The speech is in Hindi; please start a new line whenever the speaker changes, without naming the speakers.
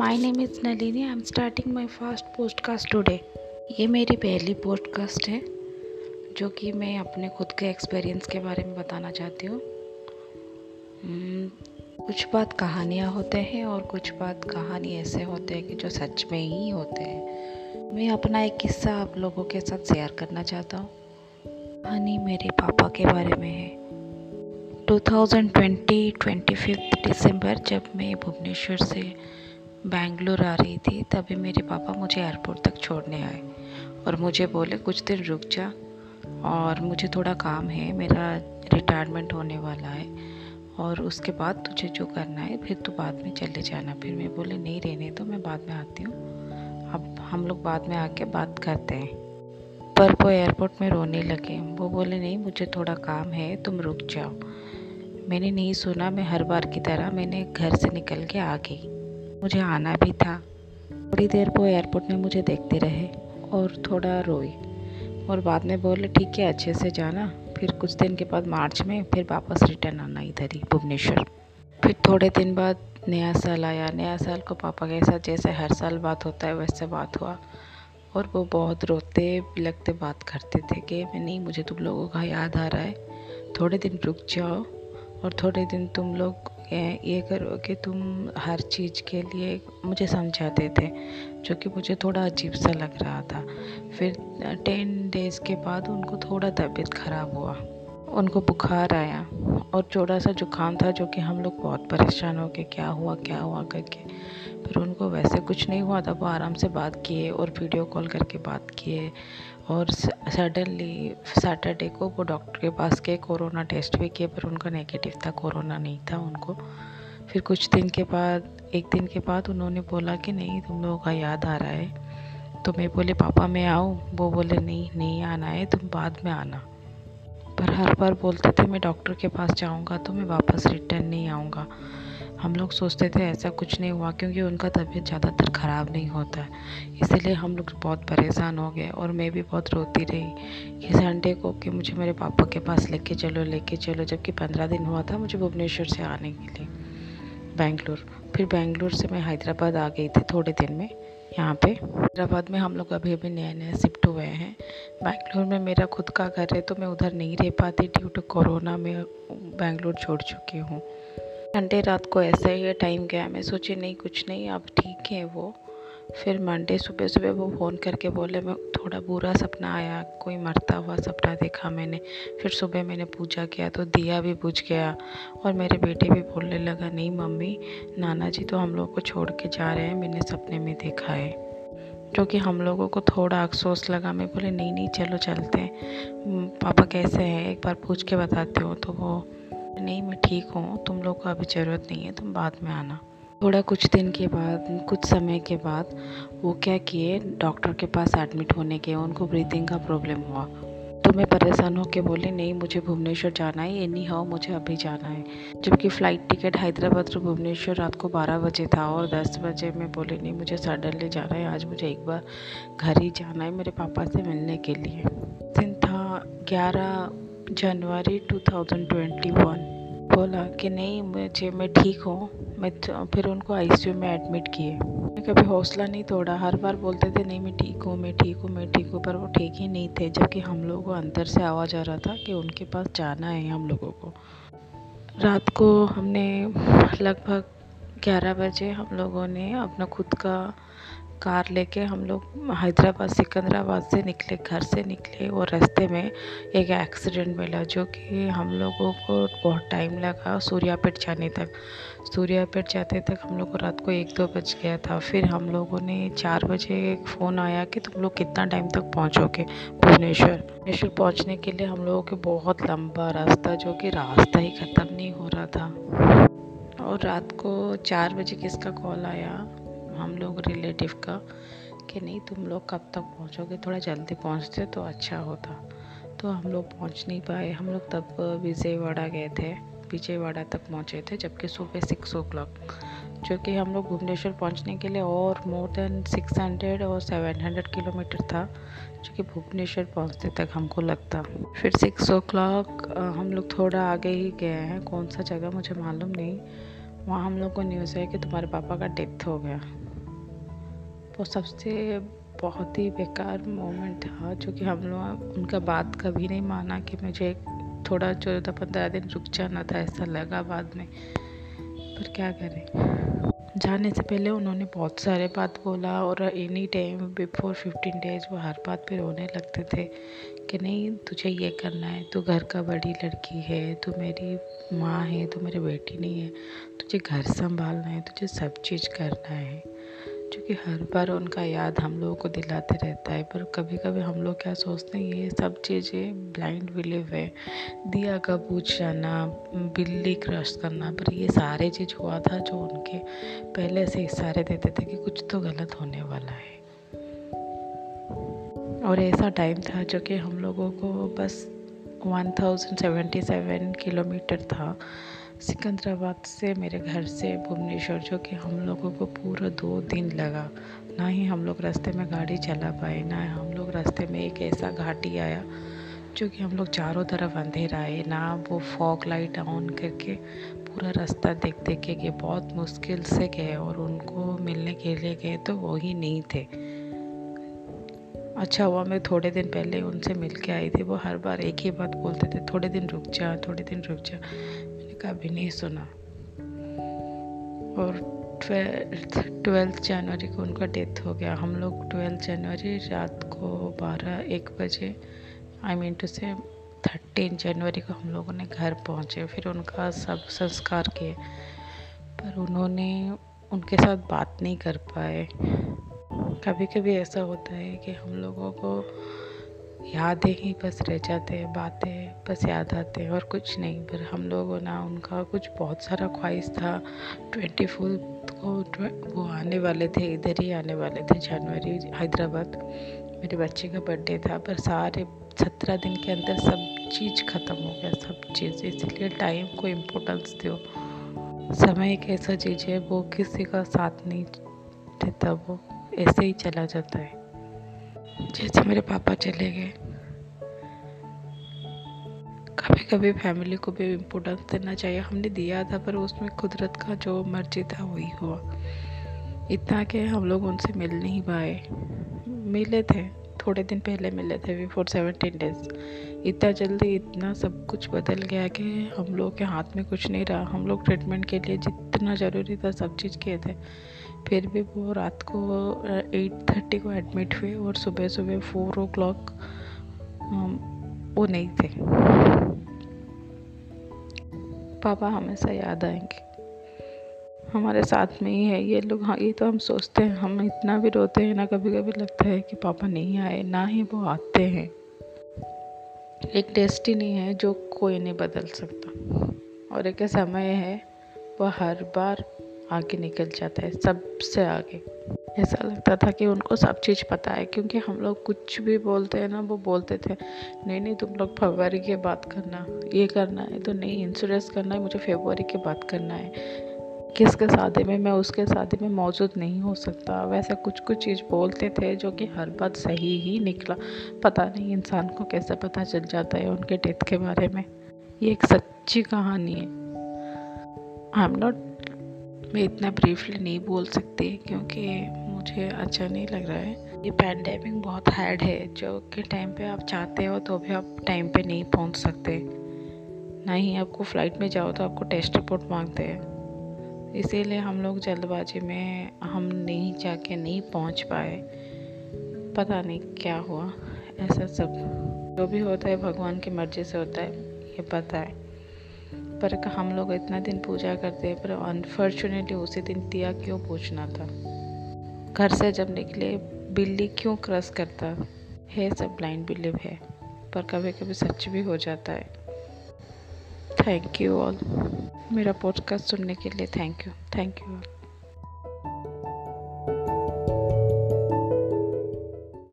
My name is Nalini I am starting my first podcast today ये मेरी पहली पोस्टकास्ट है जो कि मैं अपने खुद के एक्सपीरियंस के बारे में बताना चाहती हूँ। Hmm, कुछ बात कहानियाँ होते हैं और कुछ बात कहानी ऐसे होते हैं कि जो सच में ही होते हैं। मैं अपना एक किस्सा आप लोगों के साथ शेयर करना चाहता हूँ। कहानी मेरे पापा के बारे में है। 2020 25 दिसंबर जब मैं भुवनेश्वर से बैंगलोर आ रही थी, तभी मेरे पापा मुझे एयरपोर्ट तक छोड़ने आए और मुझे बोले, कुछ दिन रुक जा और मुझे थोड़ा काम है, मेरा रिटायरमेंट होने वाला है और उसके बाद तुझे जो करना है, फिर तू बाद में चले जाना। फिर मैं बोले, नहीं रहने तो मैं बाद में आती हूँ। अब हम लोग बाद में आके बात करते हैं। पर वो एयरपोर्ट में रोने लगे। वो बोले, नहीं, मुझे थोड़ा काम है, तुम रुक जाओ। मैंने नहीं सुना, मैं हर बार की तरह मैंने घर से निकल के आ गई। मुझे आना भी था। थोड़ी देर वो एयरपोर्ट में मुझे देखते रहे और थोड़ा रोई और बाद में बोले, ठीक है, अच्छे से जाना। फिर कुछ दिन के बाद मार्च में फिर वापस रिटर्न आना इधर ही, भुवनेश्वर। फिर थोड़े दिन बाद नया साल आया। नया साल को पापा के साथ जैसे हर साल बात होता है, वैसे बात हुआ और वो बहुत रोते लगते बात करते थे कि मैं नहीं, मुझे तुम लोगों का याद आ रहा है। थोड़े दिन रुक जाओ और थोड़े दिन तुम लोग ये करो कि तुम हर चीज़ के लिए मुझे समझाते थे जो कि मुझे थोड़ा अजीब सा लग रहा था। फिर, टेन डेज़ के बाद उनको थोड़ा तबीयत ख़राब हुआ। उनको बुखार आया और थोड़ा सा जुकाम था, जो कि हम लोग बहुत परेशान हो गए क्या हुआ क्या हुआ करके। फिर उनको वैसे कुछ नहीं हुआ था, वो आराम से बात किए और वीडियो कॉल करके बात किए। और सडनली सैटरडे को वो डॉक्टर के पास गए कोरोना टेस्ट भी किए, पर उनका नेगेटिव था कोरोना नहीं था उनको। फिर कुछ दिन के बाद, एक दिन के बाद उन्होंने बोला कि नहीं, तुम लोगों का याद आ रहा है। तो मैं बोले, पापा, मैं आऊँ? वो बोले, नहीं नहीं आना है, तुम बाद में आना। पर हर बार बोलते थे, मैं डॉक्टर के पास जाऊँगा तो मैं वापस रिटर्न नहीं आऊँगा। हम लोग सोचते थे ऐसा कुछ नहीं हुआ क्योंकि उनका तबीयत ज़्यादातर ख़राब नहीं होता। इसीलिए हम लोग बहुत परेशान हो गए और मैं भी बहुत रोती रही कि संडे को कि मुझे मेरे पापा के पास लेके चलो लेके चलो। जबकि पंद्रह दिन हुआ था मुझे भुवनेश्वर से आने के लिए, बेंगलोर। फिर बेंगलोर से मैं हैदराबाद आ गई थी थोड़े दिन में, यहाँ पे। हैदराबाद में हम लोग अभी अभी नए नए शिफ्ट हुए हैं। बेंगलोर में मेरा खुद का घर है तो मैं उधर नहीं रह पाती ड्यू टू कोरोना में, बेंगलोर छोड़ चुकी हूँ। संडे रात को ऐसा ही टाइम गया। मैं सोची, नहीं, कुछ नहीं, अब ठीक है वो। फिर मंडे सुबह सुबह वो फ़ोन करके बोले, मैं थोड़ा बुरा सपना आया, कोई मरता हुआ सपना देखा मैंने। फिर सुबह मैंने पूजा किया तो दिया भी बुझ गया और मेरे बेटे भी बोलने लगा, नहीं, मम्मी नाना जी तो हम लोग को छोड़ के जा रहे हैं, मैंने सपने में देखा है। जो कि हम लोगों को थोड़ा अफसोस लगा। मैं बोले, नहीं नहीं, चलो चलते हैं। पापा कैसे हैं? एक बार पूछ के बताते हो। तो वो नहीं, मैं ठीक हूँ। तुम लोग को अभी ज़रूरत नहीं है, तुम बाद में आना। थोड़ा कुछ दिन के बाद, कुछ समय के बाद वो क्या किए, डॉक्टर के पास एडमिट होने के उनको ब्रीथिंग का प्रॉब्लम हुआ। तो मैं परेशान होकर बोले, नहीं, मुझे भुवनेश्वर जाना है एनी हाउ मुझे अभी जाना है। जबकि flight ticket Hyderabad to Bhubaneswar रात को बारह बजे था और दस बजे मैं बोली, नहीं, मुझे सडनली जाना है, आज मुझे एक बार घर ही जाना है मेरे पापा से मिलने के लिए। दिन था, ग्यारह जनवरी 2021 बोला कि नहीं, मुझे, मैं ठीक हूँ। मैं तो फिर उनको आईसीयू में एडमिट किए। मैं कभी हौसला नहीं तोड़ा। हर बार बोलते थे, नहीं, मैं ठीक हूँ, मैं ठीक हूँ, मैं ठीक हूँ। पर वो ठीक ही नहीं थे, जबकि हम लोगों को अंदर से आवाज़ आ रहा था कि उनके पास जाना है हम लोगों को। रात को हमने लगभग ग्यारह बजे हम लोगों ने अपना खुद का कार लेके हम लोग हैदराबाद, सिकंदराबाद से निकले, घर से निकले और रास्ते में एक एक्सीडेंट मिला जो कि हम लोगों को बहुत टाइम लगा सूर्यापेट जाने तक। सूर्यापेट जाते तक हम लोग को रात को एक दो बज गया था। फिर हम लोगों ने चार बजे एक फ़ोन आया कि तुम लोग कितना टाइम तक पहुँचोगे? भुवनेश्वर। भुवनेश्वर पहुँचने के लिए हम लोगों के बहुत लंबा रास्ता जो कि रास्ता ही ख़त्म नहीं हो रहा था। और रात को चार बजे किसका कॉल आया? हम लोग रिलेटिव का, कि नहीं, तुम लोग कब तक पहुँचोगे? थोड़ा जल्दी पहुँचते तो अच्छा होता। तो हम लोग पहुँच नहीं पाए। हम लोग तब विजयवाड़ा गए थे। विजयवाड़ा तक पहुँचे थे, जबकि सुबह सिक्स ओ क्लॉक जो कि हम लोग भुवनेश्वर पहुँचने के लिए और मोर देन सिक्स हंड्रेड और सेवन हंड्रेड किलोमीटर था, जो कि भुवनेश्वर पहुँचते तक हमको लगता। फिर सिक्स ओ क्लॉक हम लोग थोड़ा आगे ही गए हैं। कौन सा जगह मुझे मालूम नहीं। वहाँ हम लोग को न्यूज़ है कि तुम्हारे पापा का डेथ हो गया। वो सबसे बहुत ही बेकार मोमेंट था, जो कि हम लोग उनका बात कभी नहीं माना कि मुझे थोड़ा चौदह पंद्रह दिन रुक जाना था, ऐसा लगा बाद में। पर क्या करें? जाने से पहले उन्होंने बहुत सारे बात बोला और any time before fifteen days वो हर बात पे रोने लगते थे कि नहीं, तुझे ये करना है, तू घर का बड़ी लड़की है, तू मेरी माँ है, तू मेरी बेटी नहीं है, तुझे घर संभालना है, तुझे सब चीज़ करना है। क्योंकि हर बार उनका याद हम लोगों को दिलाते रहता है। पर कभी कभी हम लोग क्या सोचते हैं, ये सब चीज़ें ब्लाइंड बिलीव है। दिया का पूछ जाना, बिल्ली क्रश करना, पर ये सारे चीज़ हुआ था जो उनके पहले से इशारे देते थे कि कुछ तो गलत होने वाला है। और ऐसा टाइम था जो कि हम लोगों को बस 1077 किलोमीटर था। सिकंदराबाद से मेरे घर से भुवनेश्वर, जो कि हम लोगों को पूरा दो दिन लगा। ना ही हम लोग रास्ते में गाड़ी चला पाए, ना हम लोग रास्ते में एक ऐसा घाटी आया, जो कि हम लोग चारों तरफ़ अंधेरा है ना वो फॉग लाइट ऑन करके पूरा रास्ता देख देख के गए, बहुत मुश्किल से गए और उनको मिलने के लिए गए तो वो ही नहीं थे। अच्छा हुआ, मैं थोड़े दिन पहले उनसे मिल के आई थी, वो हर बार एक ही बात बोलते थे, थोड़े दिन रुक जा, थोड़े दिन रुक जा। का भी नहीं सुना। और ट्वेल्थ ट्वेल्थ जनवरी को उनका डेथ हो गया। हम लोग ट्वेल्थ जनवरी रात को बारह, एक बजे आई मीन टू से थर्टीन जनवरी को हम लोगों ने घर पहुँचे। फिर उनका सब संस्कार किए। पर उन्होंने उनके साथ बात नहीं कर पाए। कभी कभी ऐसा होता है कि हम लोगों को यादें ही बस रह जाते हैं, बातें बस याद आते हैं और कुछ नहीं। पर हम लोगों ना, उनका कुछ बहुत सारा ख्वाहिश था। ट्वेंटी फोर्थ को वो आने वाले थे, इधर ही आने वाले थे जनवरी, हैदराबाद। मेरे बच्चे का बर्थडे था, पर सारे सत्रह दिन के अंदर सब चीज़ ख़त्म हो गया, सब चीज़। इसलिए टाइम को इम्पोर्टेंस दो। समय एक ऐसा चीज़ है, वो किसी का साथ नहीं देता, वो ऐसे ही चला जाता है। जैसे मेरे पापा चले गए। कभी कभी फैमिली को भी इम्पोर्टेंस देना चाहिए। हमने दिया था, पर उसमें कुदरत का जो मर्ज़ी था, वही हुआ। इतना कि हम लोग उनसे मिल नहीं पाए। मिले थे, थोड़े दिन पहले मिले थे बिफोर सेवनटीन डेज़ इतना जल्दी इतना सब कुछ बदल गया कि हम लोग के हाथ में कुछ नहीं रहा। हम लोग ट्रीटमेंट के लिए जितना ज़रूरी था, सब चीज़ किए थे। फिर भी वो रात को एट थर्टी को एडमिट हुए और सुबह सुबह फोर ओ क्लॉक वो नहीं थे। पापा हमेशा याद आएँगे। हमारे साथ में ही है ये लोग। हाँ ये तो हम सोचते हैं, हम इतना भी रोते हैं ना कभी कभी लगता है कि पापा नहीं आए, ना ही वो आते हैं। एक डेस्टिनी है जो कोई नहीं बदल सकता। और एक समय है वह हर बार आगे निकल जाता है, सबसे आगे। ऐसा लगता था कि उनको सब चीज़ पता है, क्योंकि हम लोग कुछ भी बोलते हैं ना, वो बोलते थे, नहीं नहीं, तुम लोग फरवरी के बात करना, ये करना है तो नहीं इंश्योरेंस करना है, मुझे फेबररी के बात करना है। किसके शादी में, मैं उसके शादी में मौजूद नहीं हो सकता। वैसे कुछ कुछ चीज़ बोलते थे, जो कि हर बात सही ही निकला। पता नहीं इंसान को कैसे पता चल जाता है उनके डेथ के बारे में। ये एक सच्ची कहानी है। आई एम नॉट मैं इतना ब्रीफली नहीं बोल सकती क्योंकि मुझे अच्छा नहीं लग रहा है। ये पैंडेमिक बहुत हार्ड है, जो कि टाइम पे आप चाहते हो तो भी आप टाइम पे नहीं पहुँच सकते। ना ही आपको फ़्लाइट में जाओ तो आपको टेस्ट रिपोर्ट मांगते हैं। इसीलिए हम लोग जल्दबाजी में हम नहीं जाके नहीं पहुँच पाए। पता नहीं क्या हुआ, ऐसा सब। जो भी होता है, भगवान की मर्ज़ी से होता है, ये पता है। पर हम लोग इतना दिन पूजा करते हैं, पर अनफॉर्चुनेटली उसी दिन दिया क्यों पूछना था? घर से जब निकले, बिल्ली क्यों क्रस करता? है, सब ब्लाइंड बिलीव है, पर कभी कभी सच भी हो जाता है। थैंक यू ऑल मेरा पॉडकास्ट सुनने के लिए thank you thank you all